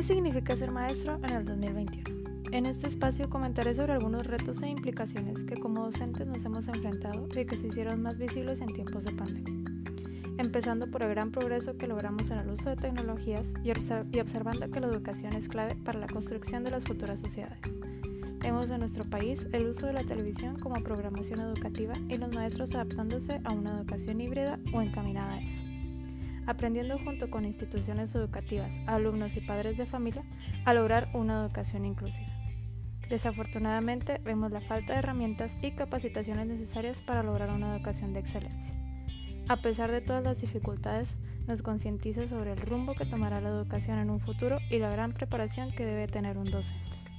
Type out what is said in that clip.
¿Qué significa ser maestro en el 2021? En este espacio comentaré sobre algunos retos e implicaciones que como docentes nos hemos enfrentado y que se hicieron más visibles en tiempos de pandemia. Empezando por el gran progreso que logramos en el uso de tecnologías y, observando que la educación es clave para la construcción de las futuras sociedades. Vemos en nuestro país el uso de la televisión como programación educativa y los maestros adaptándose a una educación híbrida o encaminada a eso aprendiendo junto con instituciones educativas, alumnos y padres de familia a lograr una educación inclusiva. Desafortunadamente, vemos la falta de herramientas y capacitaciones necesarias para lograr una educación de excelencia. A pesar de todas las dificultades, nos concientiza sobre el rumbo que tomará la educación en un futuro y la gran preparación que debe tener un docente.